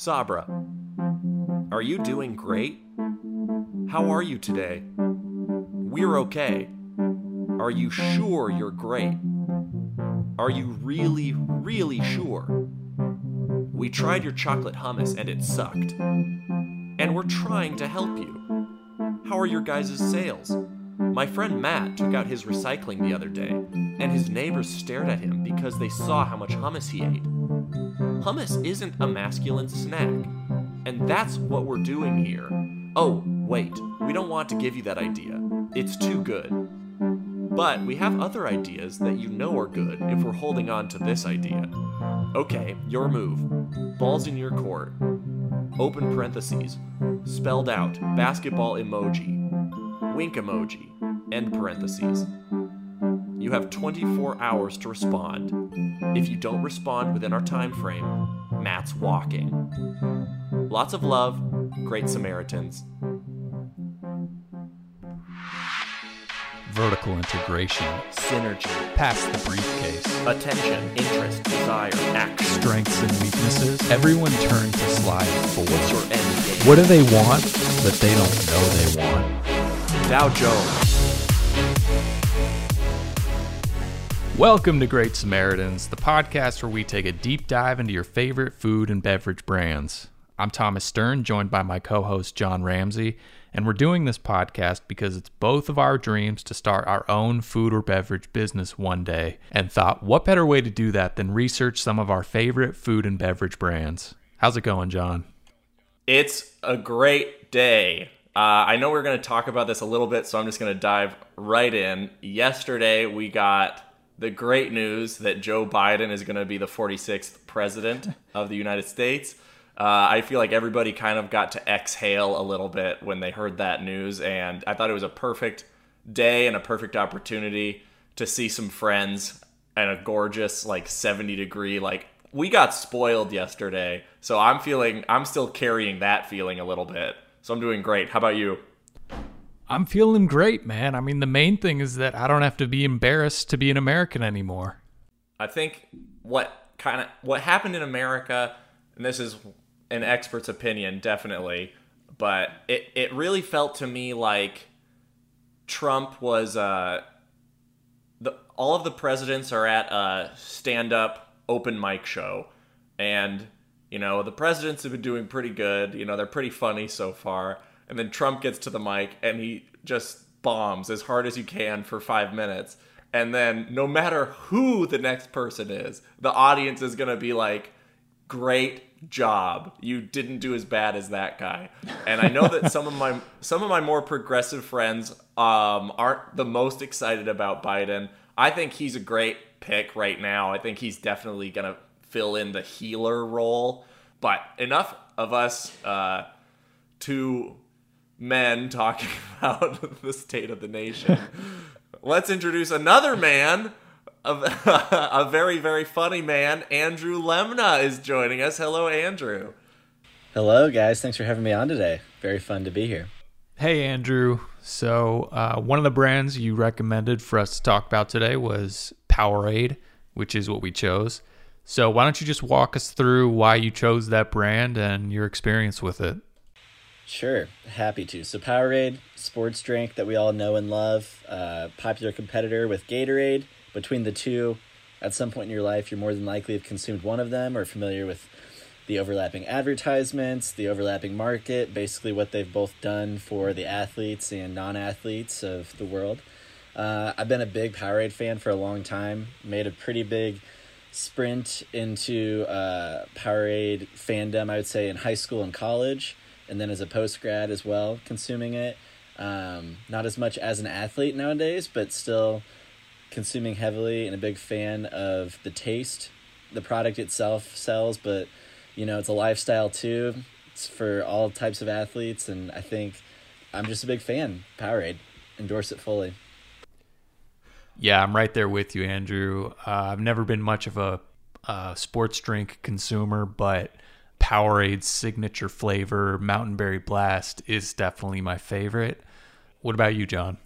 Sabra, are you doing great? How are you today? We're okay. Are you sure you're great? Are you really, really sure? We tried your chocolate hummus and it sucked. And we're trying to help you. How are your guys' sales? My friend Matt took out his recycling the other day, and his neighbors stared at him because they saw how much hummus he ate. Hummus isn't a masculine snack, and that's what we're doing here. Oh, wait, we don't want to give you that idea. It's too good. But we have other ideas that you know are good if we're holding on to this idea. Okay, your move. Balls in your court. Open parentheses. Spelled out basketball emoji. Wink emoji. End parentheses. You have 24 hours to respond. If you don't respond within our time frame, Matt's walking. Lots of love, great Samaritans. vertical integration, Synergy, pass the briefcase, attention, interest, desire, action. strengths and weaknesses. Everyone turn to slide four. What's your end game? What do they want that they don't know they want? Dow Jones. Welcome to Great Samaritans, the podcast where we take a deep dive into your favorite food and beverage brands. I'm Thomas Stern, joined by my co host John Ramsey, and we're doing this podcast because it's both of our dreams to start our own food or beverage business one day, and thought, what better way to do that than research some of our favorite food and beverage brands? How's it going, John? It's a great day. Uh, I know we're going to talk about this a little bit, so I'm just going to dive right in. Yesterday, we got the great news that Joe Biden is going to be the 46th president of the United States. Uh, I feel like everybody kind of got to exhale a little bit when they heard that news, and I thought it was a perfect day and a perfect opportunity to see some friends and a gorgeous, like 70 degree, like we got spoiled yesterday. So I'm feeling, I'm still carrying that feeling a little bit. So I'm doing great. How about you? I'm feeling great, man. I mean, the main thing is that I don't have to be embarrassed to be an American anymore. I think what kind of what happened in America, and this is an expert's opinion, definitely, but it it really felt to me like Trump was uh the all of the presidents are at a stand up open mic show and you know the presidents have been doing pretty good you know they're pretty funny so far and then Trump gets to the mic and he just bombs as hard as you can for 5 minutes. And then no matter who the next person is the audience is going to be like great job. You didn't do as bad as that guy. And i know that some of my some of my more progressive friends um, aren't the most excited about biden. I think he's a great pick right now. I think he's definitely going to fill in the healer role. But enough of us uh, two men talking about the state of the nation let's introduce another man a, a very very funny man andrew lemna is joining us hello andrew Hello, guys. Thanks for having me on today. Very fun to be here. Hey, Andrew. So, uh, one of the brands you recommended for us to talk about today was Powerade, which is what we chose. So, why don't you just walk us through why you chose that brand and your experience with it? Sure, happy to. So, Powerade, sports drink that we all know and love, uh, popular competitor with Gatorade. Between the two, at some point in your life, you're more than likely have consumed one of them or familiar with the overlapping advertisements, the overlapping market, basically what they've both done for the athletes and non athletes of the world. Uh, I've been a big Powerade fan for a long time, made a pretty big sprint into uh, Powerade fandom, I would say, in high school and college, and then as a post grad as well, consuming it. Um, not as much as an athlete nowadays, but still consuming heavily and a big fan of the taste the product itself sells, but you know, it's a lifestyle too. It's for all types of athletes, and I think I'm just a big fan. Powerade, endorse it fully. Yeah, I'm right there with you, Andrew. Uh, I've never been much of a uh, sports drink consumer, but Powerade's signature flavor, Mountain Berry Blast, is definitely my favorite. What about you, John?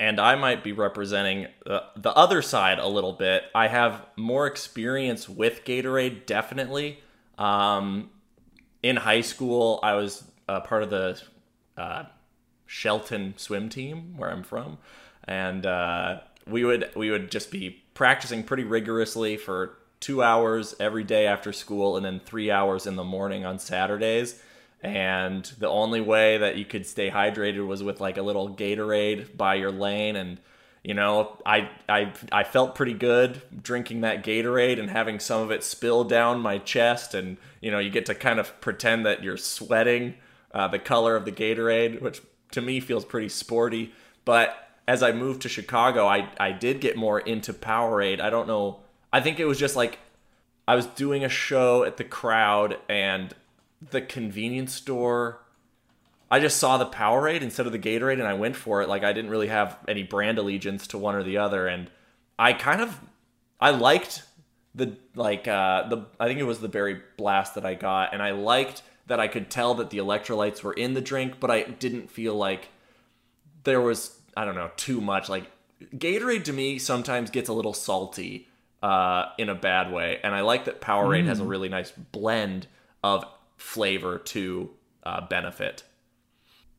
and I might be representing uh, the other side a little bit. I have more experience with Gatorade, definitely. Um, in high school, I was uh, part of the uh, Shelton swim team where I'm from, and uh, we would we would just be practicing pretty rigorously for two hours every day after school, and then three hours in the morning on Saturdays. And the only way that you could stay hydrated was with like a little Gatorade by your lane and you know, I I I felt pretty good drinking that Gatorade and having some of it spill down my chest, and you know, you get to kind of pretend that you're sweating uh, the color of the Gatorade, which to me feels pretty sporty. But as I moved to Chicago, I I did get more into Powerade. I don't know. I think it was just like I was doing a show at the crowd and the convenience store I just saw the Powerade instead of the Gatorade and I went for it. Like I didn't really have any brand allegiance to one or the other. And I kind of I liked the like uh the I think it was the berry blast that I got. And I liked that I could tell that the electrolytes were in the drink, but I didn't feel like there was I don't know, too much. Like Gatorade to me sometimes gets a little salty uh in a bad way and I like that Powerade mm. has a really nice blend of flavor to uh, benefit.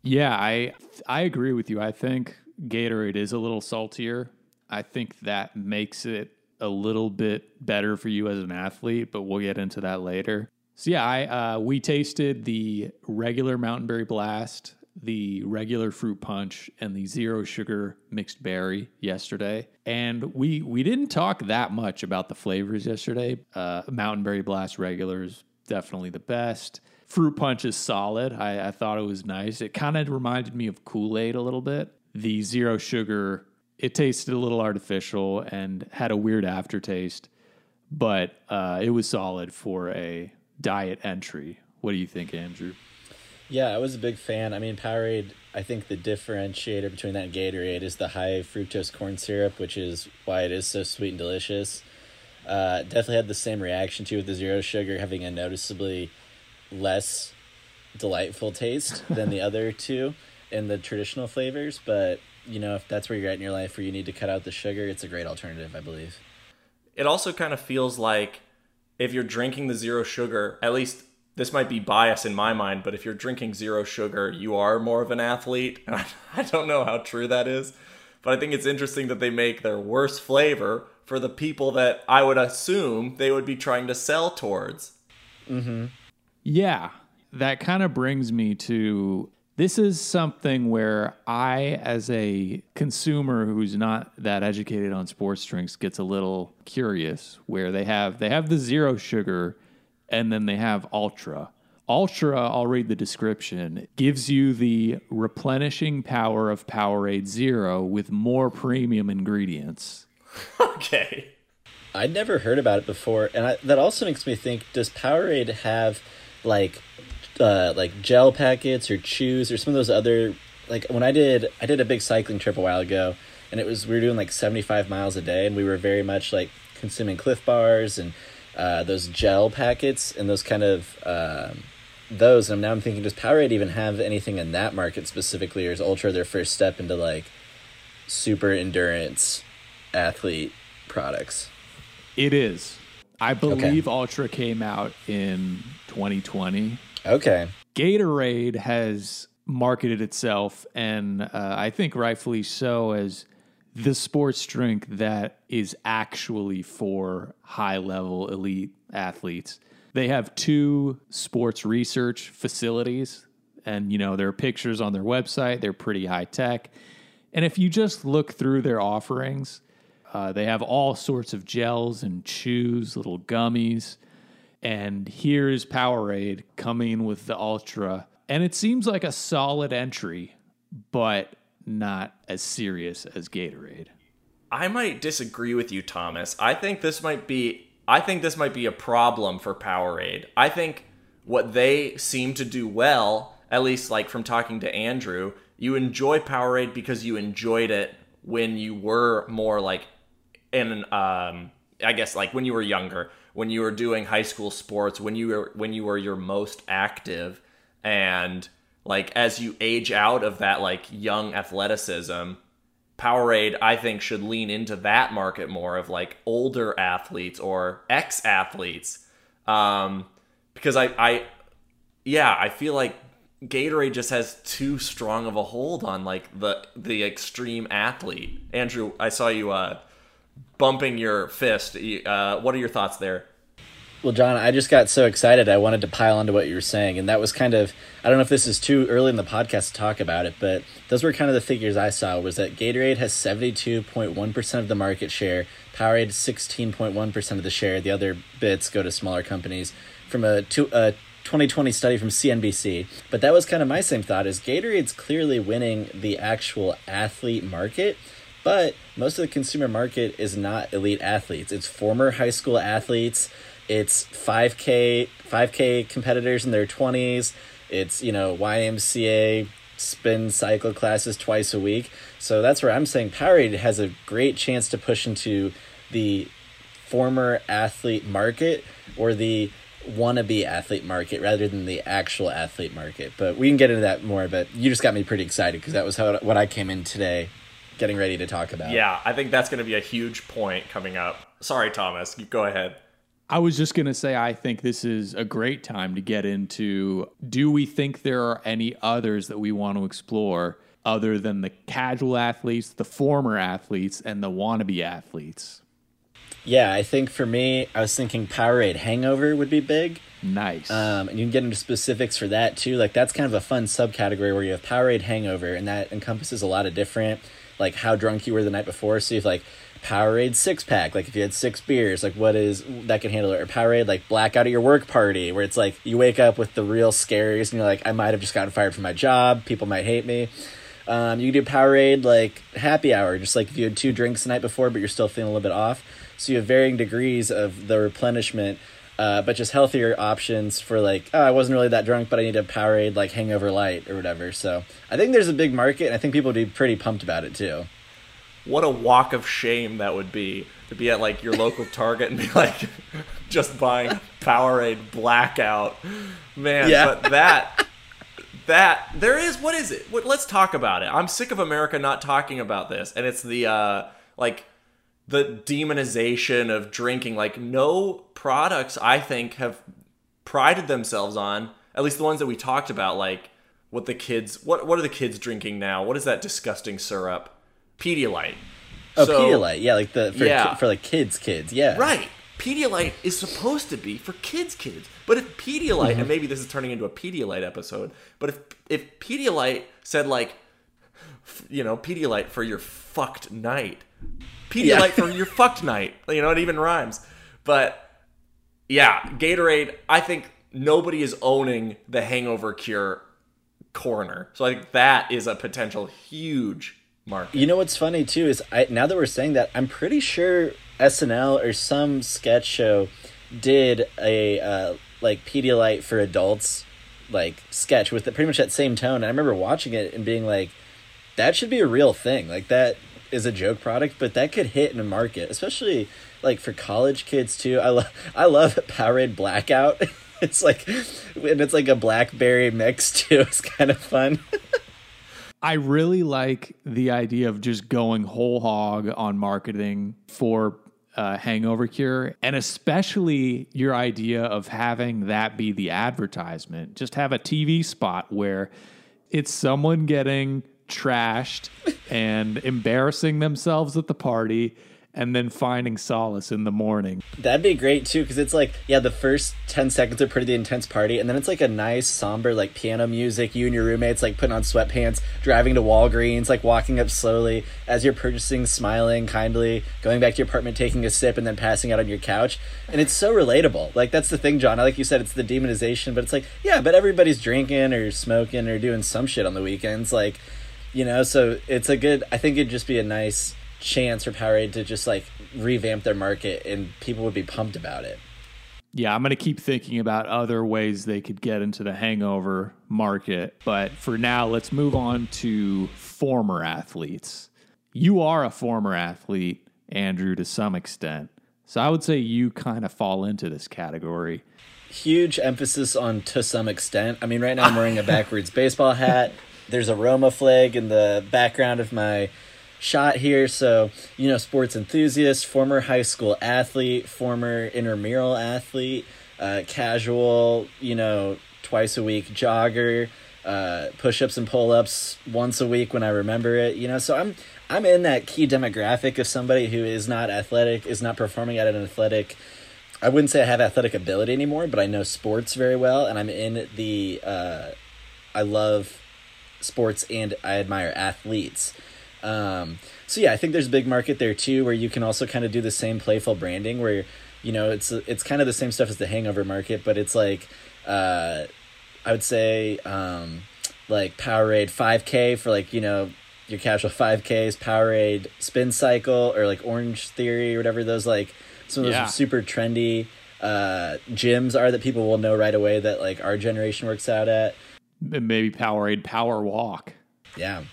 Yeah, I I agree with you. I think Gatorade is a little saltier. I think that makes it a little bit better for you as an athlete, but we'll get into that later. So yeah, I uh, we tasted the regular Mountain Berry Blast, the regular fruit punch, and the zero sugar mixed berry yesterday, and we we didn't talk that much about the flavors yesterday. Uh, Mountain Berry Blast regular is definitely the best. Fruit Punch is solid. I, I thought it was nice. It kind of reminded me of Kool Aid a little bit. The zero sugar, it tasted a little artificial and had a weird aftertaste, but uh, it was solid for a diet entry. What do you think, Andrew? Yeah, I was a big fan. I mean, Powerade, I think the differentiator between that and Gatorade is the high fructose corn syrup, which is why it is so sweet and delicious. Uh, definitely had the same reaction to with the zero sugar, having a noticeably less delightful taste than the other two in the traditional flavors. But you know, if that's where you're at in your life where you need to cut out the sugar, it's a great alternative, I believe. It also kind of feels like if you're drinking the zero sugar, at least this might be bias in my mind, but if you're drinking zero sugar, you are more of an athlete. I don't know how true that is, but I think it's interesting that they make their worst flavor for the people that I would assume they would be trying to sell towards. Mm-hmm. Yeah, that kind of brings me to this is something where I, as a consumer who's not that educated on sports drinks, gets a little curious. Where they have they have the zero sugar, and then they have ultra. Ultra, I'll read the description, gives you the replenishing power of Powerade Zero with more premium ingredients. okay. I'd never heard about it before, and I, that also makes me think: Does Powerade have like uh, like gel packets or chews or some of those other like when I did I did a big cycling trip a while ago and it was we were doing like 75 miles a day and we were very much like consuming Clif bars and uh, those gel packets and those kind of uh, those and now I'm thinking does Powerade even have anything in that market specifically or is Ultra their first step into like super endurance athlete products? It is. I believe okay. Ultra came out in 2020. Okay. Gatorade has marketed itself, and uh, I think rightfully so, as the sports drink that is actually for high level elite athletes. They have two sports research facilities, and you know, there are pictures on their website. They're pretty high tech. And if you just look through their offerings, uh, they have all sorts of gels and chews, little gummies. And here's Powerade coming with the Ultra. And it seems like a solid entry, but not as serious as Gatorade. I might disagree with you, Thomas. I think this might be I think this might be a problem for Powerade. I think what they seem to do well, at least like from talking to Andrew, you enjoy Powerade because you enjoyed it when you were more like in um I guess like when you were younger, when you were doing high school sports, when you were when you were your most active and like as you age out of that like young athleticism, Powerade I think should lean into that market more of like older athletes or ex athletes. Um because I I yeah, I feel like Gatorade just has too strong of a hold on like the the extreme athlete. Andrew, I saw you uh, bumping your fist. Uh, what are your thoughts there? Well, John, I just got so excited. I wanted to pile onto what you were saying, and that was kind of I don't know if this is too early in the podcast to talk about it, but those were kind of the figures I saw. Was that Gatorade has seventy two point one percent of the market share, Powerade sixteen point one percent of the share. The other bits go to smaller companies. From a, two, a 2020 study from CNBC. But that was kind of my same thought: is Gatorade's clearly winning the actual athlete market. But most of the consumer market is not elite athletes. It's former high school athletes it's 5K 5K competitors in their 20s. It's, you know, YMCA spin cycle classes twice a week. So that's where I'm saying Powerade has a great chance to push into the former athlete market or the wannabe athlete market rather than the actual athlete market. But we can get into that more. But you just got me pretty excited because that was how what I came in today, getting ready to talk about. Yeah, I think that's going to be a huge point coming up. Sorry, Thomas. Go ahead. I was just going to say, I think this is a great time to get into do we think there are any others that we want to explore other than the casual athletes, the former athletes, and the wannabe athletes? Yeah, I think for me, I was thinking Powerade Hangover would be big. Nice. Um, and you can get into specifics for that too. Like that's kind of a fun subcategory where you have Powerade Hangover, and that encompasses a lot of different, like how drunk you were the night before. So you've like Powerade six pack, like if you had six beers, like what is that can handle it? Or Powerade like blackout at your work party, where it's like you wake up with the real scaries and you're like, I might have just gotten fired from my job, people might hate me. Um, you can do Powerade like happy hour, just like if you had two drinks the night before, but you're still feeling a little bit off. So you have varying degrees of the replenishment, uh, but just healthier options for like, oh, I wasn't really that drunk, but I need a Powerade like Hangover Light or whatever. So I think there's a big market, and I think people would be pretty pumped about it too what a walk of shame that would be to be at like your local Target and be like just buying Powerade blackout. Man, yeah. but that that there is what is it? What let's talk about it. I'm sick of America not talking about this. And it's the uh like the demonization of drinking. Like no products I think have prided themselves on, at least the ones that we talked about like what the kids what what are the kids drinking now? What is that disgusting syrup? Pedialyte. Oh, so, Pedialyte, yeah, like the for yeah. for like kids, kids, yeah. Right. Pedialyte is supposed to be for kids, kids. But if Pedialyte, mm-hmm. and maybe this is turning into a Pedialyte episode, but if if Pedialyte said like, you know, Pedialyte for your fucked night, Pedialyte yeah. for your fucked night, you know, it even rhymes. But yeah, Gatorade. I think nobody is owning the hangover cure corner, so I think that is a potential huge market. You know what's funny too is I now that we're saying that I'm pretty sure SNL or some sketch show did a uh, like Pedialyte for adults like sketch with the, pretty much that same tone. And I remember watching it and being like, that should be a real thing. Like that is a joke product, but that could hit in a market, especially like for college kids too. I love I love Powerade Blackout. it's like and it's like a blackberry mix too. It's kind of fun. I really like the idea of just going whole hog on marketing for uh, hangover cure, and especially your idea of having that be the advertisement. Just have a TV spot where it's someone getting trashed and embarrassing themselves at the party and then finding solace in the morning. That'd be great too, because it's like, yeah, the first 10 seconds are pretty intense party, and then it's like a nice, somber, like piano music. You and your roommates, like putting on sweatpants, driving to Walgreens, like walking up slowly as you're purchasing, smiling kindly, going back to your apartment, taking a sip, and then passing out on your couch. And it's so relatable. Like, that's the thing, John. I like you said, it's the demonization, but it's like, yeah, but everybody's drinking or smoking or doing some shit on the weekends. Like, you know, so it's a good, I think it'd just be a nice chance for Powerade to just like revamp their market and people would be pumped about it. Yeah, I'm going to keep thinking about other ways they could get into the hangover market. But for now, let's move on to former athletes. You are a former athlete, Andrew, to some extent. So I would say you kind of fall into this category. Huge emphasis on to some extent. I mean, right now I'm wearing a backwards baseball hat. There's a Roma flag in the background of my shot here. So, you know, sports enthusiast, former high school athlete, former intramural athlete, uh, casual, you know, twice a week jogger, uh, push ups and pull ups once a week when I remember it. You know, so I'm I'm in that key demographic of somebody who is not athletic, is not performing at an athletic. I wouldn't say I have athletic ability anymore, but I know sports very well, and I'm in the. Uh, I love sports and I admire athletes. Um, so yeah, I think there's a big market there too, where you can also kind of do the same playful branding, where you know it's it's kind of the same stuff as the Hangover market, but it's like uh, I would say um, like Powerade 5K for like you know your casual 5Ks, Powerade Spin Cycle, or like Orange Theory or whatever those like some of those Yeah. super trendy uh gyms are that people will know right away that like our generation works out at. Maybe Powerade Power Walk. Yeah.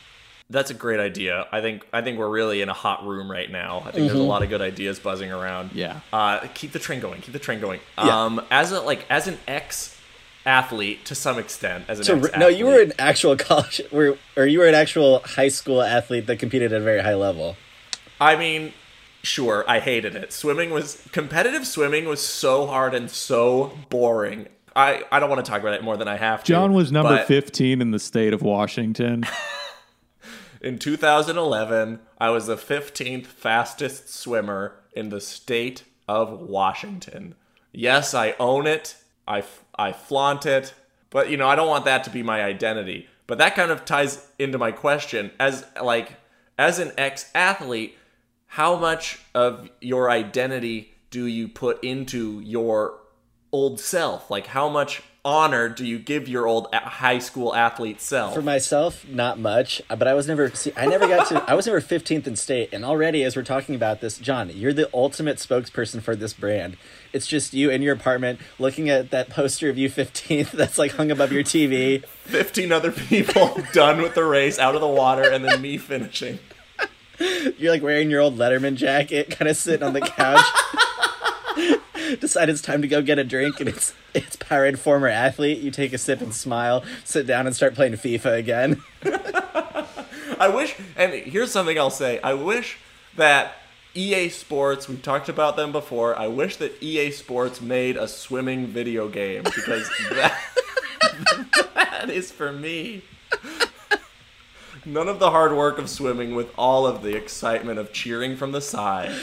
That's a great idea. I think I think we're really in a hot room right now. I think there's a lot of good ideas buzzing around. Yeah. Uh, keep the train going. Keep the train going. Yeah. Um, as a like as an ex athlete to some extent, as an So ex no, you were an actual college, or or you were an actual high school athlete that competed at a very high level. I mean, sure, I hated it. Swimming was competitive. Swimming was so hard and so boring. I I don't want to talk about it more than I have to. John was number but 15 in the state of Washington. In 2011, I was the 15th fastest swimmer in the state of Washington. Yes, I own it. I, I flaunt it. But, you know, I don't want that to be my identity. But that kind of ties into my question. As, like, as an ex athlete, how much of your identity do you put into your old self? Like, how much honor do you give your old high school athlete self? For myself, not much, but I was never. See, I never got to. I was never fifteenth in state, and already as we're talking about this, John, you're the ultimate spokesperson for this brand. It's just you in your apartment looking at that poster of you fifteenth that's like hung above your TV. 15 other people done with the race out of the water and then me finishing. You're like wearing your old Letterman jacket, kind of sitting on the couch. Decide it's time to go get a drink, and it's it's Powerade former athlete. You take a sip and smile, sit down and start playing FIFA again. I wish, and here's something I'll say I wish that EA Sports, we've talked about them before, I wish that EA Sports made a swimming video game because that, that is for me. None of the hard work of swimming with all of the excitement of cheering from the side.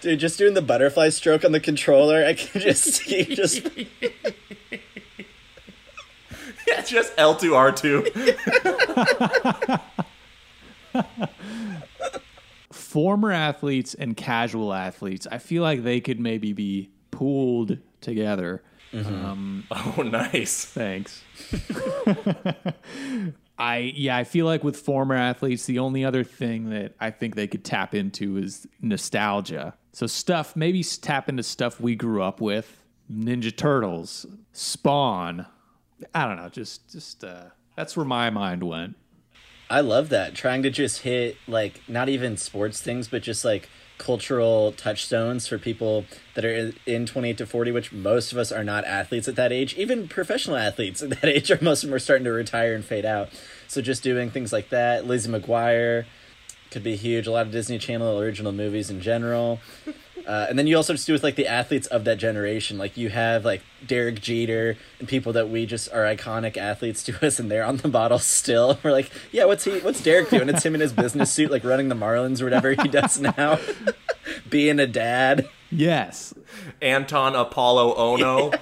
Dude, just doing the butterfly stroke on the controller, I can just see just Yeah, it's just L2R2. Former athletes and casual athletes, I feel like they could maybe be pooled together. Um, Oh, nice. Thanks. I yeah, I feel like with former athletes, the only other thing that I think they could tap into is nostalgia. So stuff, maybe tap into stuff we grew up with, Ninja Turtles, Spawn. I don't know, just just uh that's where my mind went. I love that. Trying to just hit like not even sports things, but just like cultural touchstones for people that are in- in 28 to 40, which most of us are not athletes at that age. Even professional athletes at that age are most of them are starting to retire and fade out. So just doing things like that, Lizzie McGuire could be huge. A lot of Disney Channel original movies in general. Uh, and then you also just do with like the athletes of that generation. Like you have like Derek Jeter and people that we just are iconic athletes to us, and they're on the bottle still. We're like, yeah, what's he? What's Derek doing? It's him in his business suit, like running the Marlins or whatever he does now, being a dad. Yes. Anton Apolo Ohno.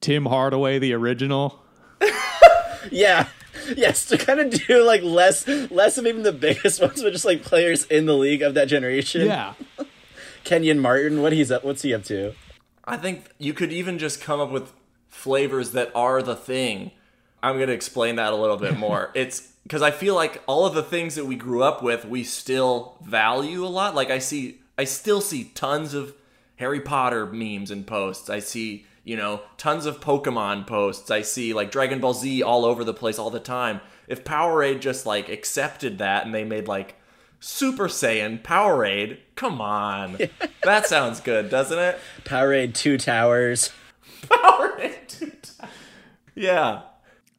Tim Hardaway, the original. Yeah. Yes, to kind of do like less, less of even the biggest ones, but just like players in the league of that generation. Yeah. Kenyon Martin, what he's up, what's he up to? I think you could even just come up with flavors that are the thing. I'm going to explain that a little bit more. it's because I feel like all of the things that we grew up with, we still value a lot. Like I see, I still see tons of Harry Potter memes and posts. I see, you know, tons of Pokemon posts. I see like Dragon Ball Z all over the place all the time. If Powerade just like accepted that and they made like Super Saiyan Powerade, come on. that sounds good, doesn't it? Powerade Two Towers. Powerade. 2 yeah.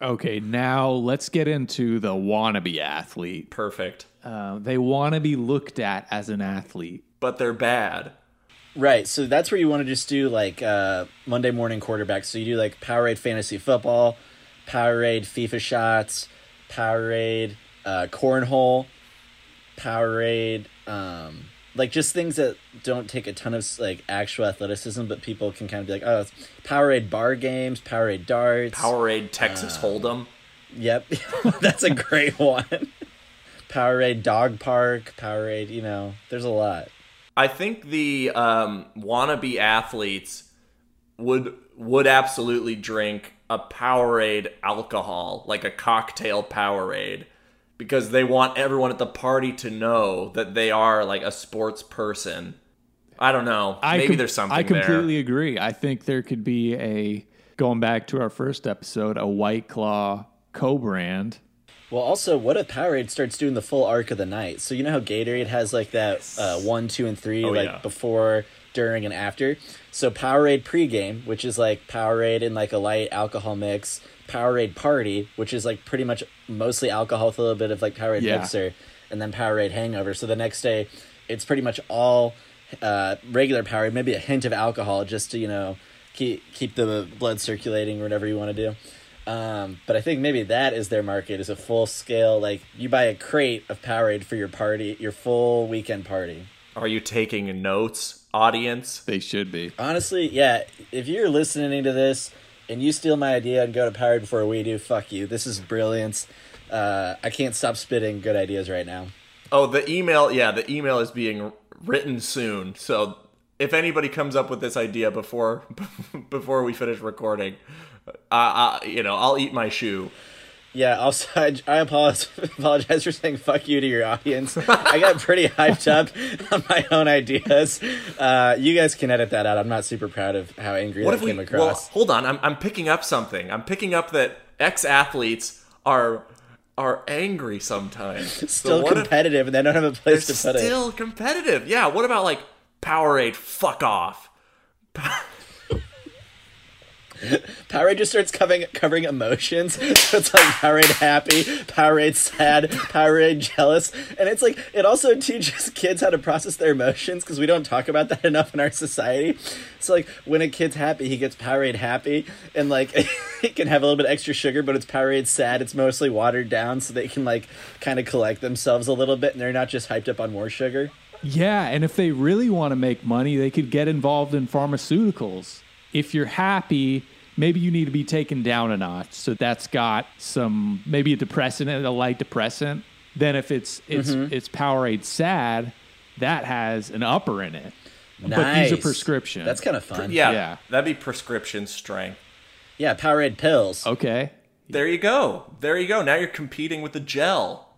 Okay, now let's get into the wannabe athlete. Perfect. Uh, they want to be looked at as an athlete. But they're bad. Right. So that's where you want to just do like uh, Monday morning quarterbacks. So you do like Powerade fantasy football, Powerade FIFA shots, Powerade uh, cornhole, Powerade, um, like just things that don't take a ton of like actual athleticism, but people can kind of be like, oh, it's Powerade bar games, Powerade darts, Powerade Texas Hold'em. Yep, that's a great one. Powerade dog park, Powerade. You know, there's a lot. I think the um, wannabe athletes would would absolutely drink a Powerade alcohol, like a cocktail Powerade, because they want everyone at the party to know that they are like a sports person. I don't know. I Maybe com- there's something I completely there. agree. I think there could be a going back to our first episode, a White Claw co-brand. Well, also, what if Powerade starts doing the full arc of the night? So you know how Gatorade has like that uh, one, two, and three, Oh, like yeah. before, during, and after. So Powerade pregame, which is like Powerade in like a light alcohol mix. Powerade party, which is like pretty much mostly alcohol with a little bit of like Powerade Yeah. mixer, and then Powerade hangover. So the next day, it's pretty much all uh, regular Powerade, maybe a hint of alcohol, just to you know keep keep the blood circulating or whatever you want to do. Um, but I think maybe that is their market is a full scale like you buy a crate of Powerade for your party, your full weekend party. Are you taking notes, audience? They should be. Honestly, yeah, if you're listening to this and you steal my idea and go to Powerade before we do, fuck you. This is brilliance. Uh, I can't stop spitting good ideas right now. Oh, the email. Yeah, the email is being written soon. So if anybody comes up with this idea before before we finish recording, uh, you know, I'll eat my shoe. Yeah, also, I, I apologize, apologize for saying fuck you to your audience. I got pretty hyped up on my own ideas. Uh, you guys can edit that out. I'm not super proud of how angry What that if we? came Well, hold on. I'm I'm picking up something. I'm picking up that ex athletes are are angry sometimes. So Still if competitive, and they don't have a place to put it. still competitive? Yeah. What about like Powerade? Fuck off. Powerade just starts covering covering emotions. So it's like Powerade happy, Powerade sad, Powerade jealous, and it's like it also teaches kids how to process their emotions because we don't talk about that enough in our society. So like when a kid's happy, he gets Powerade happy, and like he can have a little bit extra sugar, but it's Powerade sad. It's mostly watered down, so they can like kind of collect themselves a little bit, and they're not just hyped up on more sugar. Yeah, and if they really want to make money, they could get involved in pharmaceuticals. If you're happy, maybe you need to be taken down a notch. So that's got some maybe a depressant, a light depressant. Then if it's it's mm-hmm. it's Powerade sad, that has an upper in it. But these are prescription. That's kind of fun. Yeah, Yeah. That'd be prescription strength. yeah. Powerade pills. okay. There you go. There you go. Now you're competing with the gel.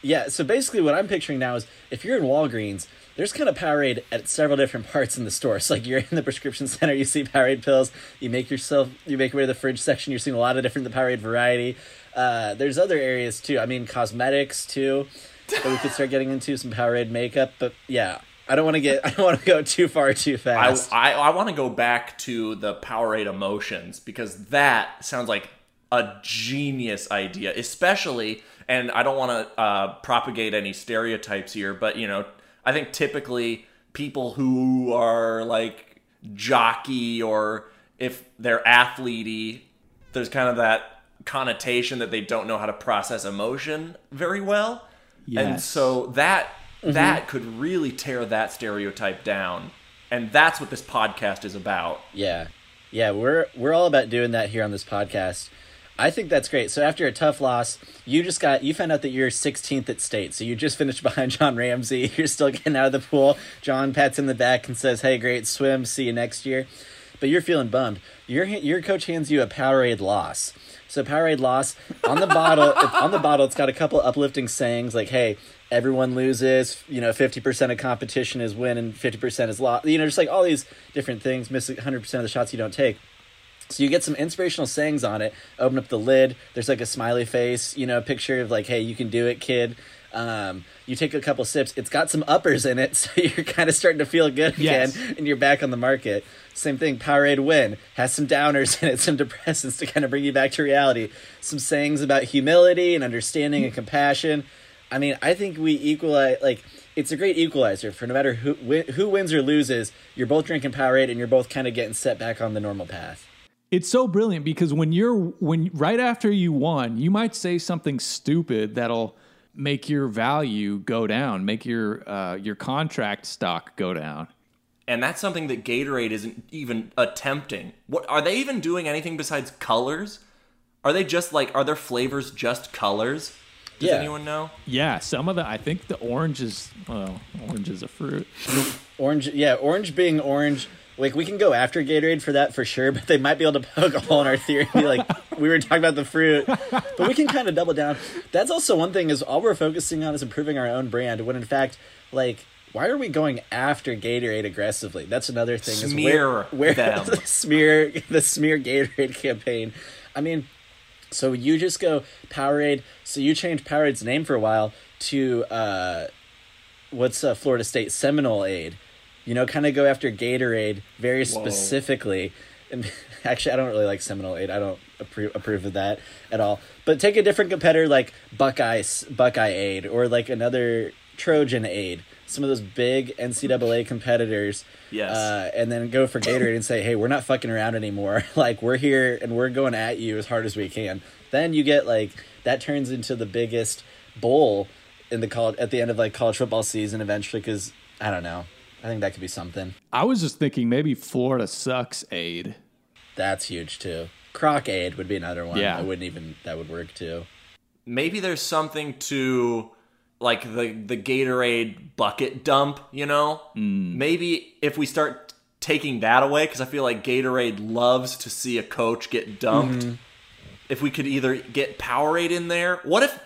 Yeah, so basically what I'm picturing now is if you're in Walgreens, there's kind of Powerade at several different parts in the store. So like you're in the prescription center, you see Powerade pills, you make yourself you make your way to the fridge section, you're seeing a lot of different the Powerade variety. Uh, there's other areas too. I mean cosmetics too. That we could start getting into some Powerade makeup, but yeah. I don't want to get I don't want to go too far too I, fast. I, I want to go back to the Powerade emotions because that sounds like a genius idea, especially. And I don't want to uh, propagate any stereotypes here, but you know, I think typically people who are like jockey or if they're athlete there's kind of that connotation that they don't know how to process emotion very well. And so that mm-hmm. that could really tear that stereotype down. And that's what this podcast is about. Yeah. Yeah, we're we're all about doing that here on this podcast. I think that's great. So after a tough loss, you just got you found out that you're 16th at state. So you just finished behind John Ramsey. You're still getting out of the pool. John pats in the back and says, "Hey, great swim. See you next year." But you're feeling bummed. Your your coach hands you a Powerade loss. So Powerade loss on the bottle. on the bottle, it's got a couple uplifting sayings like, "Hey, everyone loses. You know, fifty percent of competition is win and fifty percent is loss." You know, just like all these different things. Miss hundred percent of the shots you don't take. So you get some inspirational sayings on it. Open up the lid. There's like a smiley face, you know, a picture of like, "Hey, you can do it, kid." Um, you take a couple sips. It's got some uppers in it, so you're kind of starting to feel good again, and you're back on the market. Same thing. Powerade Win has some downers in it, some depressants to kind of bring you back to reality. Some sayings about humility and understanding and compassion. I mean, I think we equalize like it's a great equalizer for no matter who who wins or loses. You're both drinking Powerade, and you're both kind of getting set back on the normal path. It's so brilliant because when you're when right after you won, you might say something stupid that'll make your value go down, make your uh, your contract stock go down. And that's something that Gatorade isn't even attempting. What are they even doing anything besides colors? Are they just like are their flavors just colors? Does Yeah. anyone know? Yeah, some of the I think the orange is well, orange is a fruit. Orange, yeah, orange being orange. Like we can go after Gatorade for that for sure, but they might be able to poke a hole in our theory. Like we were talking about the fruit, but we can kind of double down. That's also one thing is all we're focusing on is improving our own brand. When in fact, like, why are we going after Gatorade aggressively? That's another thing. is Smear where, where them. the smear the smear Gatorade campaign. I mean, so you just go Powerade. So you changed Powerade's name for a while to uh, what's uh, Florida State Seminole Aid. You know, kind of go after Gatorade very specifically. And actually, I don't really like Seminole Aid. I don't approve approve of that at all. But take a different competitor like Buckeye Buckeye Aid or like another Trojan Aid. Some of those big NCAA competitors. Yes. Uh, and then go for Gatorade and say, hey, we're not fucking around anymore. like we're here and we're going at you as hard as we can. Then you get like that turns into the biggest bowl in the college at the end of like college football season eventually because I don't know. I think that could be something. I was just thinking maybe Florida sucks aid. That's huge too. Croc Aid would be another one. Yeah. I wouldn't even that would work too. Maybe there's something to like the the Gatorade bucket dump, you know? Hmm. Maybe if we start taking that away cuz I feel like Gatorade loves to see a coach get dumped. Mm-hmm. If we could either get Powerade in there, what if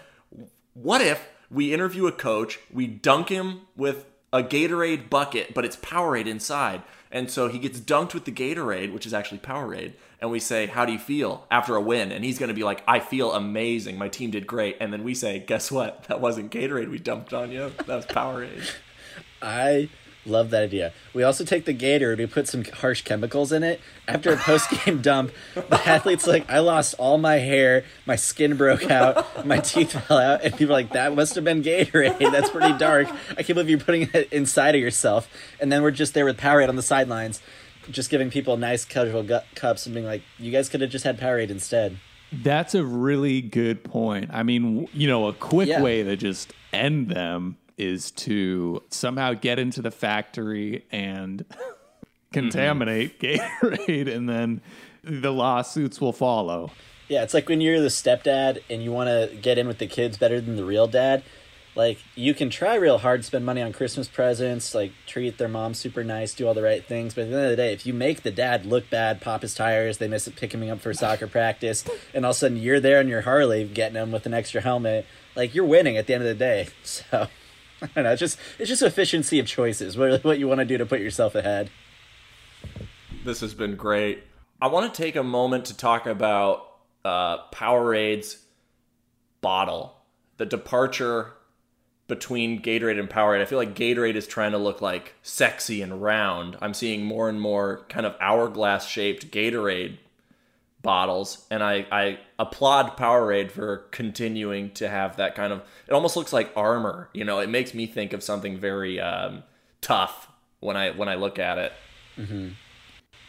what if we interview a coach, we dunk him with a Gatorade bucket, but it's Powerade inside. And so he gets dunked with the Gatorade, which is actually Powerade, and we say, "How do you feel after a win?" And he's going to be like, "I feel amazing. My team did great." And then we say, "Guess what? That wasn't Gatorade we dumped on you. That was Powerade." I love that idea. We also take the Gator, we put some harsh chemicals in it. After a post game dump, the athlete's like, I lost all my hair, my skin broke out, my teeth fell out, and people are like, that must have been Gatorade. That's pretty dark. I can't believe you're putting it inside of yourself. And then we're just there with Powerade on the sidelines, just giving people nice casual gu- cups and being like, you guys could have just had Powerade instead. That's a really good point. I mean, you know, a quick Yeah. way to just end them is to somehow get into the factory and contaminate mm-hmm. Gatorade, and then the lawsuits will follow. Yeah, it's like when you're the stepdad and you want to get in with the kids better than the real dad. Like you can try real hard, spend money on Christmas presents, like treat their mom super nice, do all the right things. But at the end of the day, if you make the dad look bad, pop his tires, they miss it picking him up for soccer practice, and all of a sudden you're there on your Harley getting him with an extra helmet, like you're winning at the end of the day. So I don't know. It's just it's just efficiency of choices. What what you want to do to put yourself ahead. This has been great. I want to take a moment to talk about uh, Powerade's bottle, the departure between Gatorade and Powerade. I feel like Gatorade is trying to look like sexy and round. I'm seeing more and more kind of hourglass shaped Gatorade bottles, and I, I applaud Powerade for continuing to have that kind of. It almost looks like armor. You know, it makes me think of something very um, tough when I when I look at it.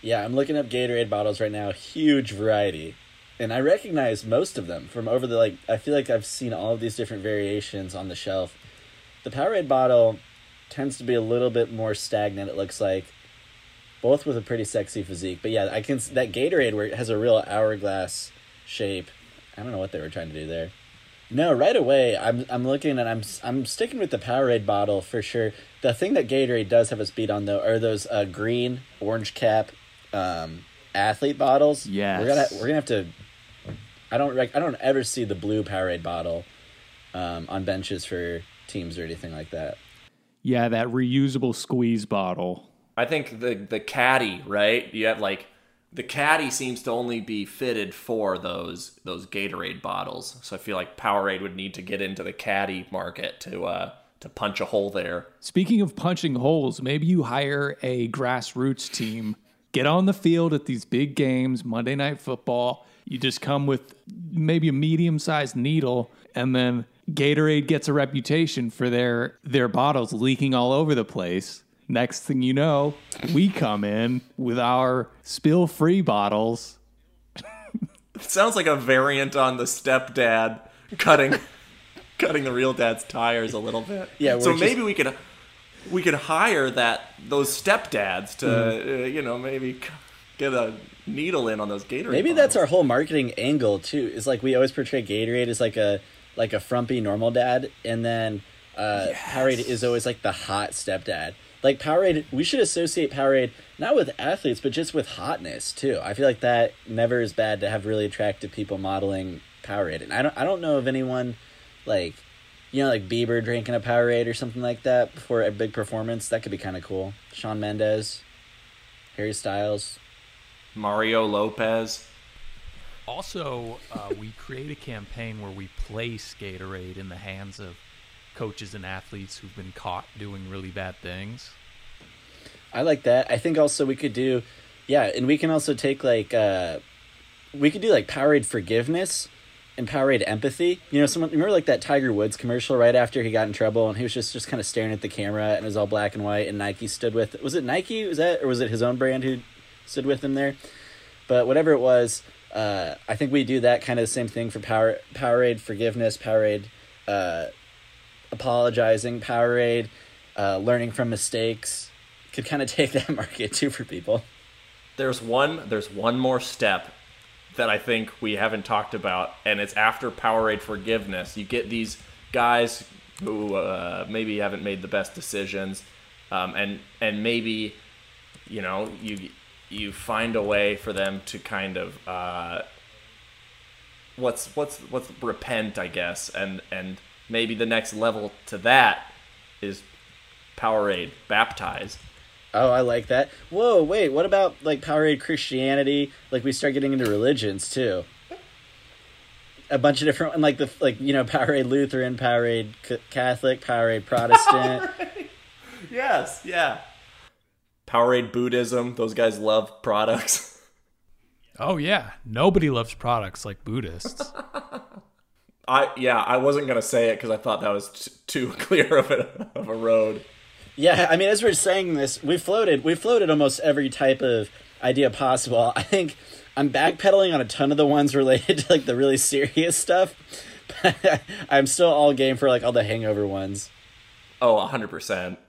Yeah, I'm looking up Gatorade bottles right now. Huge variety. And I recognize most of them from over the like I feel like I've seen all of these different variations on the shelf. The Powerade bottle tends to be a little bit more stagnant it looks like. Both with a pretty sexy physique. But yeah, I can that Gatorade where it has a real hourglass shape. I don't know what they were trying to do there. No, right away I'm I'm looking and I'm I'm sticking with the Powerade bottle for sure. The thing that Gatorade does have us beat on though are those uh, green orange cap um, athlete bottles. Yeah, we're gonna we're gonna have to. I don't rec- I don't ever see the blue Powerade bottle um, on benches for teams or anything like that. Yeah, that reusable squeeze bottle. I think the the caddy, right? You have like the caddy seems to only be fitted for those those Gatorade bottles. So I feel like Powerade would need to get into the caddy market to uh to punch a hole there. Speaking of punching holes, maybe you hire a grassroots team, get on the field at these big games, Monday Night Football. You just come with maybe a medium sized needle, and then Gatorade gets a reputation for their their bottles leaking all over the place. Next thing you know, we come in with our spill free bottles. It sounds like a variant on the stepdad cutting cutting the real dad's tires a little bit. Yeah, we're So just- maybe we could we could hire that those stepdads to Mm-hmm. uh, you know maybe get a needle in on those Gatorade. Maybe that's our whole marketing angle too. Is like we always portray Gatorade as like a like a frumpy normal dad, and then uh, Powerade is always like the hot stepdad. Like Powerade, we should associate Powerade not with athletes, but just with hotness too. I feel like that never is bad to have really attractive people modeling Powerade, and I don't I don't know of anyone like you know like Bieber drinking a Powerade or something like that before a big performance. That could be kind of cool. Shawn Mendes, Harry Styles. Mario Lopez. Also, uh, we create a campaign where we place Gatorade in the hands of coaches and athletes who've been caught doing really bad things. I like that. I think also we could do, yeah, and we can also take like, uh, we could do like Powerade forgiveness and Powerade empathy. You know, someone remember like that Tiger Woods commercial right after he got in trouble and he was just just kind of staring at the camera and it was all black and white and Nike stood with. Was it Nike? Was that or was it his own brand who stood with him there? But whatever it was, uh, I think we do that kind of the same thing for Power Powerade forgiveness, Powerade uh, apologizing, Powerade uh, learning from mistakes. Could kind of take that market too for people. There's one there's one more step that I think we haven't talked about, and it's after Powerade forgiveness. You get these guys who uh, maybe haven't made the best decisions, um, and and maybe you know you you find a way for them to kind of uh, what's what's what's repent, I guess, and and maybe the next level to that is Powerade baptized. Oh, I like that. Whoa, wait, what about like Powerade Christianity? Like we start getting into religions too. A bunch of different, and like the like you know Powerade Lutheran, Powerade C- Catholic, Powerade Protestant. Yes, yeah. Powerade Buddhism. Those guys love products. Oh yeah, nobody loves products like Buddhists. I yeah, I wasn't gonna say it because I thought that was t- too clear of a of a road. Yeah, I mean, as we're saying this, we floated, we floated almost every type of idea possible. I think I'm backpedaling on a ton of the ones related to like the really serious stuff. But I'm still all game for like all the hangover ones. Oh, hundred percent.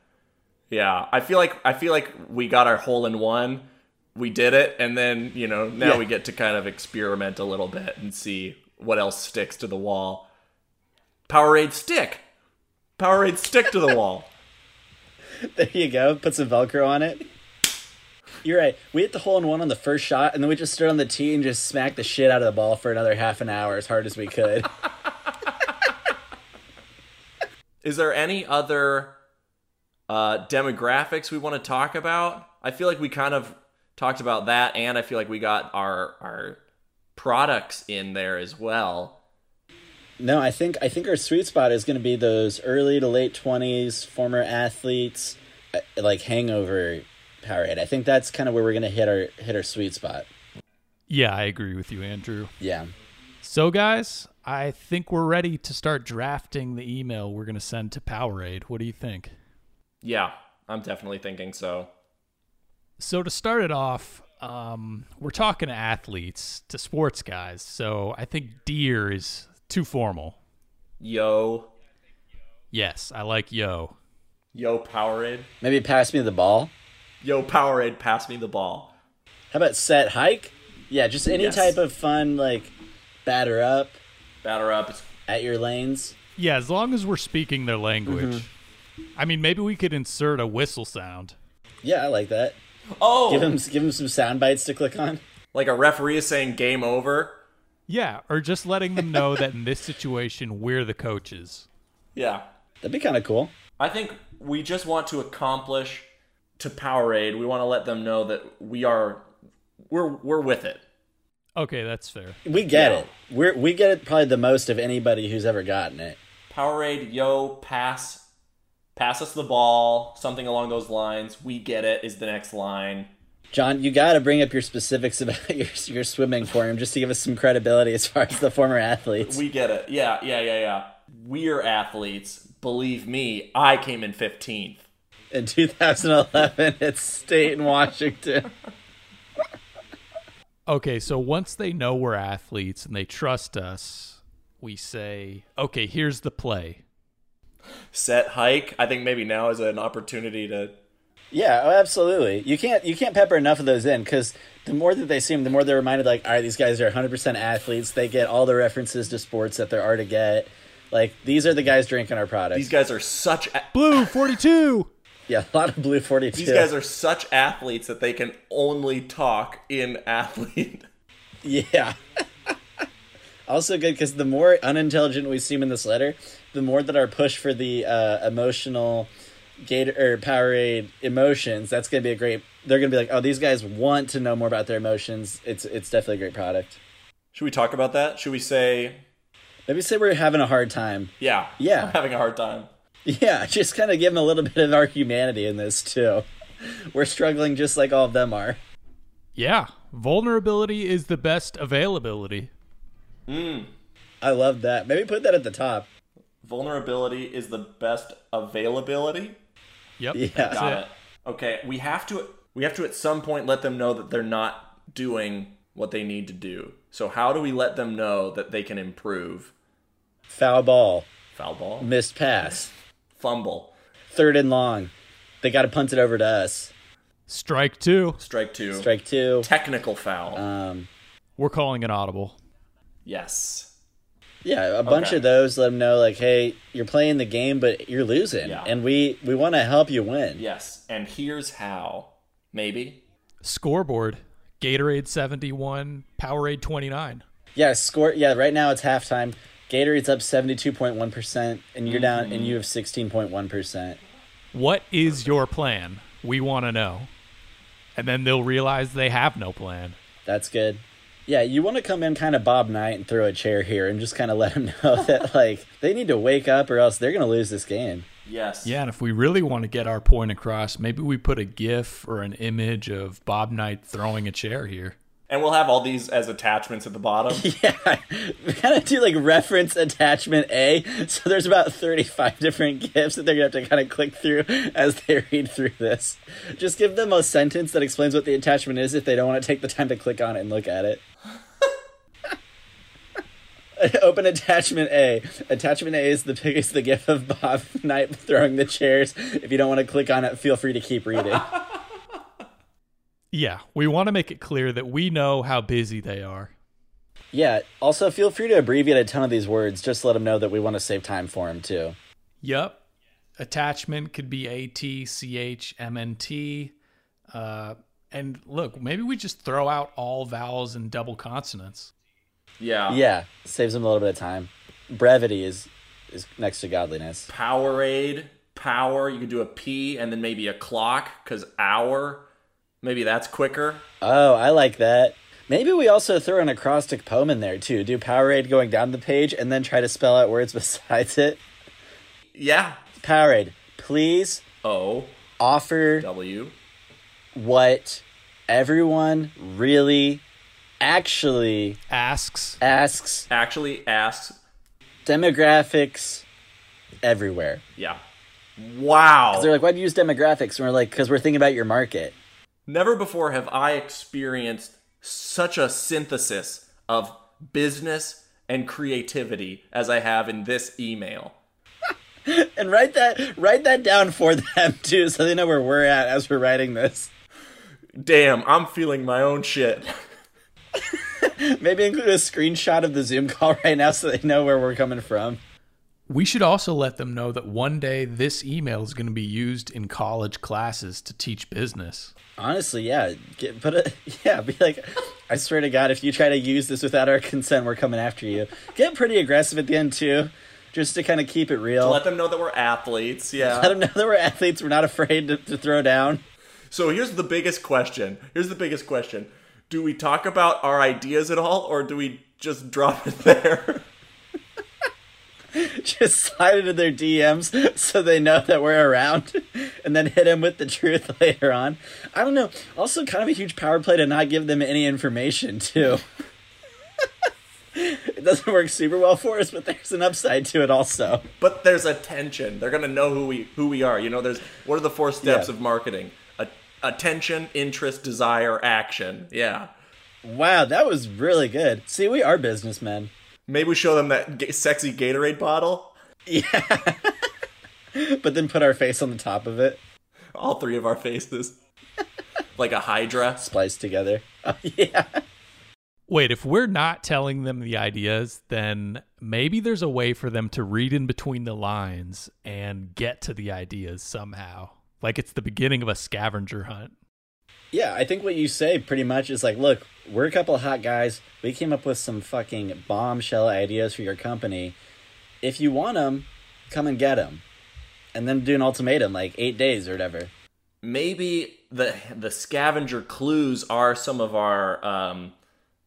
Yeah, I feel like I feel like we got our hole in one. We did it, and then you know now Yeah. we get to kind of experiment a little bit and see what else sticks to the wall. Powerade stick. Powerade stick to the wall. There you go. Put some Velcro on it. You're right. We hit the hole in one on the first shot, and then we just stood on the tee and just smacked the shit out of the ball for another half an hour as hard as we could. Is there any other uh, demographics we want to talk about? I feel like we kind of talked about that, and I feel like we got our our products in there as well. No, I think I think our sweet spot is going to be those early to late twenties former athletes, uh, like hangover Powerade. I think that's kind of where we're going to hit our hit our sweet spot. yeah, I agree with you, Andrew. Yeah. So guys, I think we're ready to start drafting the email we're going to send to Powerade. What do you think? Yeah, I'm definitely thinking so. So to start it off, um, we're talking to athletes, to sports guys. So I think deer is too formal. Yo, Yes, I like yo. yo, Powerade. Maybe pass me the ball. Yo, Powerade, pass me the ball. How about set hike? Yeah, just any Yes. type of fun like batter up Batter up. At your lanes. Yeah, as long as we're speaking their language. Mm-hmm. I mean, maybe we could insert a whistle sound. Yeah, I like that. oh, Give him give him some sound bites to click on. like a referee is saying game over. Yeah, or just letting them know that in this situation we're the coaches. Yeah, That'd be kind of cool. I think we just want to accomplish to Powerade. We want to let them know that we are we're we're with it. Okay, that's fair. We get Yeah. it. We're we get it probably the most of anybody who's ever gotten it. Powerade, yo, pass pass us the ball, something along those lines. We get it is the next line. John, you got to bring up your specifics about your your swimming for him just to give us some credibility as far as the former athletes. We get it. Yeah, yeah, yeah, yeah. we're athletes. Believe me, I came in 15th. In 2011, at state in Washington. Okay, so once they know we're athletes and they trust us, we say, okay, here's the play. Set hike. I think maybe now is an opportunity to. Yeah, oh, absolutely. You can't you can't pepper enough of those in because the more that they see them, the more they're reminded. Like, all right, these guys are 100 percent athletes. They get all the references to sports that there are to get. Like, these are the guys drinking our product. These guys are such. A- Blue 42! yeah, a lot of blue 42. these guys are such athletes that they can only talk in athlete. Yeah. also good because the more unintelligent we seem in this letter, the more that our push for the uh, emotional Gator or Powerade emotions. That's gonna be a great. They're gonna be like, oh, these guys want to know more about their emotions. It's it's definitely a great product. Should we talk about that? Should we say, Maybe say we're having a hard time. yeah, Yeah. I'm having a hard time. Yeah, just kind of give them a little bit of our humanity in this too. We're struggling just like all of them are. Yeah, vulnerability is the best availability. Hmm. I love that. Maybe put that at the top. Vulnerability is the best availability. Yep. Yeah. Got it. it. Okay, we have to we have to at some point let them know that they're not doing what they need to do. So how do we let them know that they can improve? Foul ball, Foul ball, missed pass, fumble, third and long. They got to punt it over to us. Strike two. strike two, Strike two. technical foul. Um, We're calling it audible. yes. Yeah, a bunch Okay. of those. Let them know like, hey, you're playing the game, but you're losing, Yeah. and we we want to help you win. Yes. And here's how. Maybe. Scoreboard Gatorade 71, Powerade 29. Yeah, score. Yeah, right now it's halftime. Gatorade's up seventy two point one percent, and you're down, and you mm-hmm. have sixteen point one percent. What is your plan? We want to know. And then they'll realize they have no plan. That's good. Yeah, you want to come in kind of Bob Knight and throw a chair here and just kind of let them know that like they need to wake up or else they're gonna lose this game. Yes. Yeah, and if we really want to get our point across, maybe we put a GIF or an image of Bob Knight throwing a chair here. And we'll have all these as attachments at the bottom. Yeah, we kind of do like reference attachment A. So there's about 35 different GIFs that they're gonna have to kind of click through as they read through this. Just give them a sentence that explains what the attachment is if they don't want to take the time to click on it and look at it. Open attachment A. Attachment A is the is the GIF of Bob Knight throwing the chairs. If you don't want to click on it, feel free to keep reading. Yeah, we want to make it clear that we know how busy they are. Yeah. Also, feel free to abbreviate a ton of these words. Just let them know that we want to save time for them too. Yup. Attachment could be A T C H M N T. Uh, and look, maybe we just throw out all vowels and double consonants. Yeah. Yeah, saves them a little bit of time. Brevity is is next to godliness. Powerade, power. You could do a P and then maybe a clock because hour. Maybe that's quicker. Oh, I like that. Maybe we also throw an acrostic poem in there too. Do Powerade going down the page and then try to spell out words besides it. Yeah. Powerade, please O offer W. what everyone really actually Asks. asks Actually asks. demographics everywhere. Yeah. Wow. They're like, why do you use demographics? And we're like, because we're thinking about your market. Never before have I experienced such a synthesis of business and creativity as I have in this email. And write that write that down for them too, so they know where we're at as we're writing this. Damn, I'm feeling my own shit. Maybe include a screenshot of the Zoom call right now so they know where we're coming from. We should also let them know that one day this email is going to be used in college classes to teach business. Honestly, yeah. Get, put a yeah. Be like, I swear to God, if you try to use this without our consent, we're coming after you. Get pretty aggressive at the end too, just to kind of keep it real. Let them know that we're athletes. Yeah, let them know that we're athletes. We're not afraid to, to throw down. So here's the biggest question. Here's the biggest question. Do we talk about our ideas at all or do we just drop it there? Just slide into their DMs so they know that we're around, and then hit them with the truth later on. I don't know. Also, kind of a huge power play to not give them any information too. It doesn't work super well for us, but there's an upside to it also. But there's a tension. They're gonna know who we who we are. You know, there's what are the four steps Yeah. of marketing? A, attention, interest, desire, action. Yeah. Wow, that was really good. See, we are businessmen. Maybe we show them that ga- sexy Gatorade bottle. Yeah. but then put our face on the top of it, All three of our faces, like a Hydra. spliced together. Oh, yeah. Wait, if we're not telling them the ideas, then maybe there's a way for them to read in between the lines and get to the ideas somehow. Like it's the beginning of a scavenger hunt. Yeah, I think what you say pretty much is like, look, we're a couple of hot guys. We came up with some fucking bombshell ideas for your company. If you want them, come and get them. And then do an ultimatum, like eight days or whatever. maybe the the scavenger clues are some of our um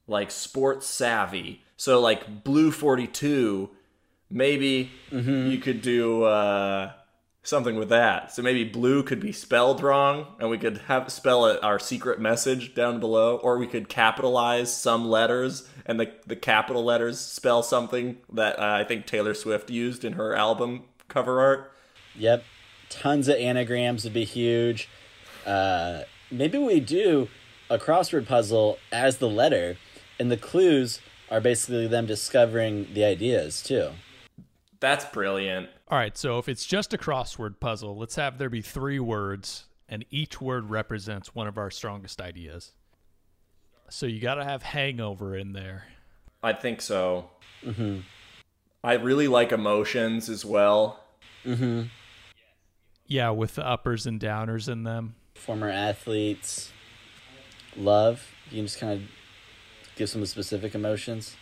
like sports savvy so like blue 42 maybe you could do uh something with that so maybe blue could be spelled wrong and we could have spell it our secret message down below or we could capitalize some letters and the the capital letters spell something that uh, i think taylor swift used in her album cover art Yep. Tons of anagrams would be huge. Uh, maybe we do a crossword puzzle as the letter, and the clues are basically them discovering the ideas too. that's brilliant All right, so if it's just a crossword puzzle, let's have there be three words, and each word represents one of our strongest ideas. So you got to have hangover in there. I think so. Mm-hmm. I really like emotions as well. Mm-hmm. Yeah, with the uppers and downers in them. Former athletes, love. You can just kind of give some specific emotions.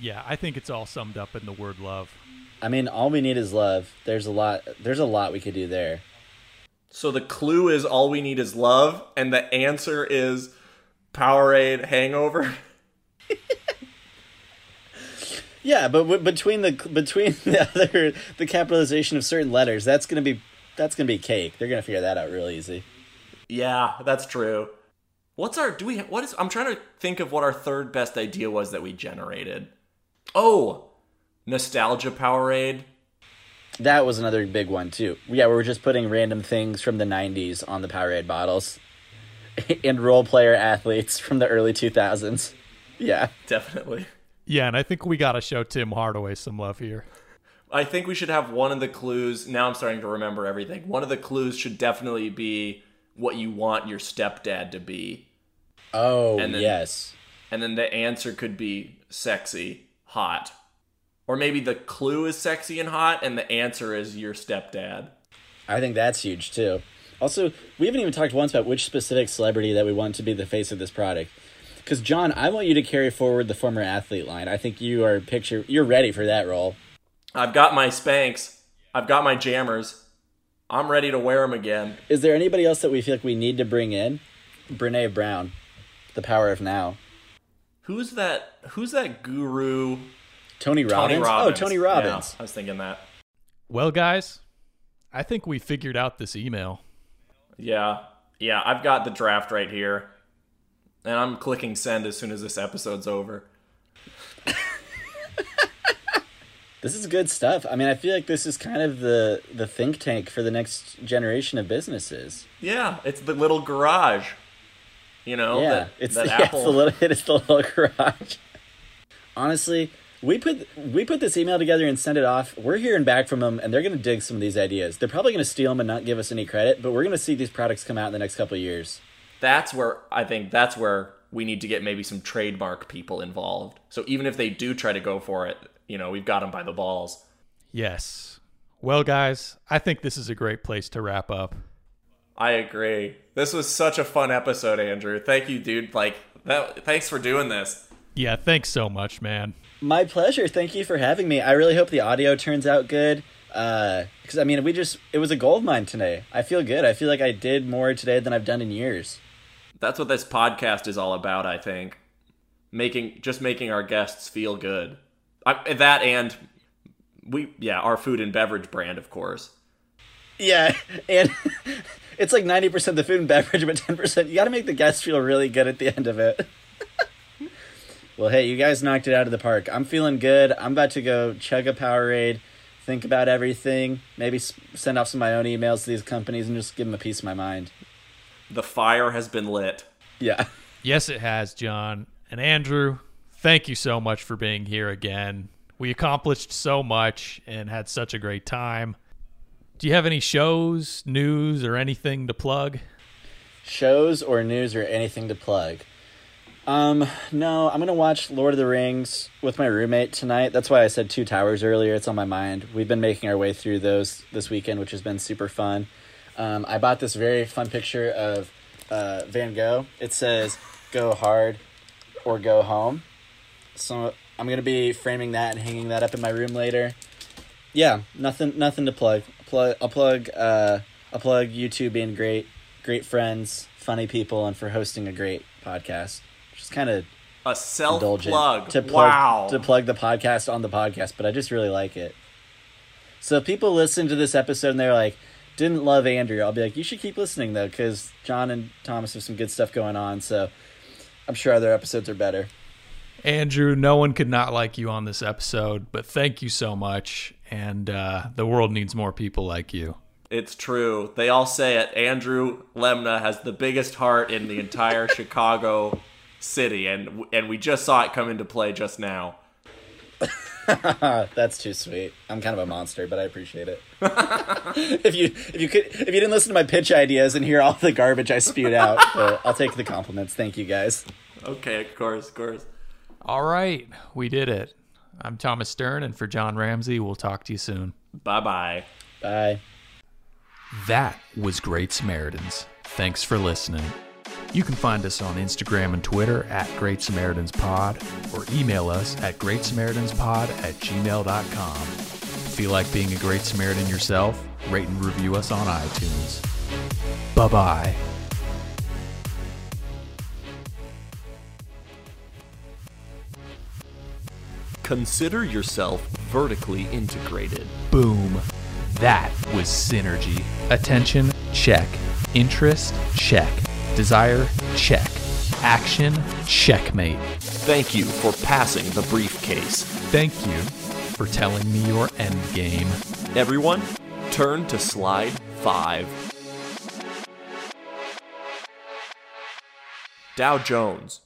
Yeah, I think it's all summed up in the word love. I mean, all we need is love. There's a lot. There's a lot we could do there. So the clue is all we need is love, and the answer is Powerade Hangover. Yeah, but w- between the between the other the capitalization of certain letters, that's gonna be that's gonna be cake. They're gonna figure that out real easy. yeah, that's true. What's our do we what is I'm trying to think of what our third best idea was that we generated. Oh, nostalgia Powerade. That was another big one too. Yeah, we were just putting random things from the '90s on the Powerade bottles, and role player athletes from the early 2000s. Yeah, Definitely. Yeah, and I think we got to show Tim Hardaway some love here. I think we should have one of the clues. Now I'm starting to remember everything. One of the clues should definitely be what you want your stepdad to be. Oh And then- yes, And then the answer could be sexy, hot. Or maybe the clue is sexy and hot, and the answer is your stepdad. I think that's huge too. Also, we haven't even talked once about which specific celebrity that we want to be the face of this product. Because John, I want you to carry forward the former athlete line. I think you are picture you're ready for that role. I've got my Spanx. I've got my jammers. I'm ready to wear them again. Is there anybody else that we feel like we need to bring in? Brene Brown, the power of now. Who's that? Who's that guru? Tony Robbins. Tony Robbins. Oh, Tony Robbins. Yeah, I was thinking that. Well, guys, I think we figured out this email. Yeah, yeah. I've got the draft right here, and I'm clicking send as soon as this episode's over. This is good stuff. I mean, I feel like this is kind of the the think tank for the next generation of businesses. Yeah, it's the little garage. You know, yeah, that, it's, that yeah, it's the little it is the little garage. Honestly, we put we put this email together and sent it off. We're hearing back from them, and they're going to dig some of these ideas. They're probably going to steal them and not give us any credit, but we're going to see these products come out in the next couple of years. that's where I think that's where we need to get maybe some trademark people involved. So even if they do try to go for it, you know, we've got them by the balls. Yes. Well, guys, I think this is a great place to wrap up. I agree. This was such a fun episode, Andrew. Thank you, dude. Like that. Thanks for doing this. Yeah, thanks so much, man. My pleasure. Thank you for having me. I really hope the audio turns out good. Uh, because I mean, we just it was a gold mine today. I feel good. I feel like I did more today than I've done in years. That's what this podcast is all about. I think making just making our guests feel good. I, that and we yeah our food and beverage brand, of course. Yeah, and it's like ninety percent the food and beverage, but ten percent you got to make the guests feel really good at the end of it. Well, hey, you guys knocked it out of the park. I'm feeling good. I'm about to go chug a Powerade, think about everything, maybe s- send off some of my own emails to these companies and just give them a piece of my mind. The fire has been lit. Yeah. Yes, it has, John. And Andrew, thank you so much for being here again. We accomplished so much and had such a great time. Do you have any shows, news, or anything to plug? Shows or news or anything to plug? Um, no, I'm gonna watch Lord of the Rings with my roommate tonight. That's why I said Two Towers earlier. It's on my mind. We've been making our way through those this weekend, which has been super fun. Um, I bought this very fun picture of uh, Van Gogh. It says "Go hard or go home." So I'm gonna be framing that and hanging that up in my room later. Yeah, nothing, nothing to plug. Plug, I'll plug. Uh, I'll plug you two being great, great friends, funny people, and for hosting a great podcast. Just kind of A self indulgent plug. to plug wow. to plug the podcast on the podcast, but I just really like it. So if people listen to this episode and they're like, didn't love Andrew, I'll be like, you should keep listening though, because John and Thomas have some good stuff going on. So I'm sure other episodes are better. Andrew, no one could not like you on this episode, but thank you so much. And uh, the world needs more people like you. It's true. They all say it. Andrew Lemna has the biggest heart in the entire Chicago city, and and we just saw it come into play just now. That's too sweet. I'm kind of a monster, but I appreciate it. if you if you could if you didn't listen to my pitch ideas and hear all the garbage I spewed out, I'll take the compliments. Thank you guys. Okay, of course, of course. All right, we did it. I'm Thomas Stern, and for John Ramsey, we'll talk to you soon. Bye bye. Bye. That was Great Samaritans. Thanks for listening. You can find us on Instagram and Twitter at Great Samaritans Pod or email us at Great Samaritans Pod at gmail.com. Feel like being a Great Samaritan yourself? Rate and review us on iTunes. Bye bye. Consider yourself vertically integrated. Boom. That was synergy. Attention, check. Interest, check. Desire, check. Action, checkmate. Thank you for passing the briefcase. Thank you for telling me your end game. Everyone, turn to slide 5. Dow Jones,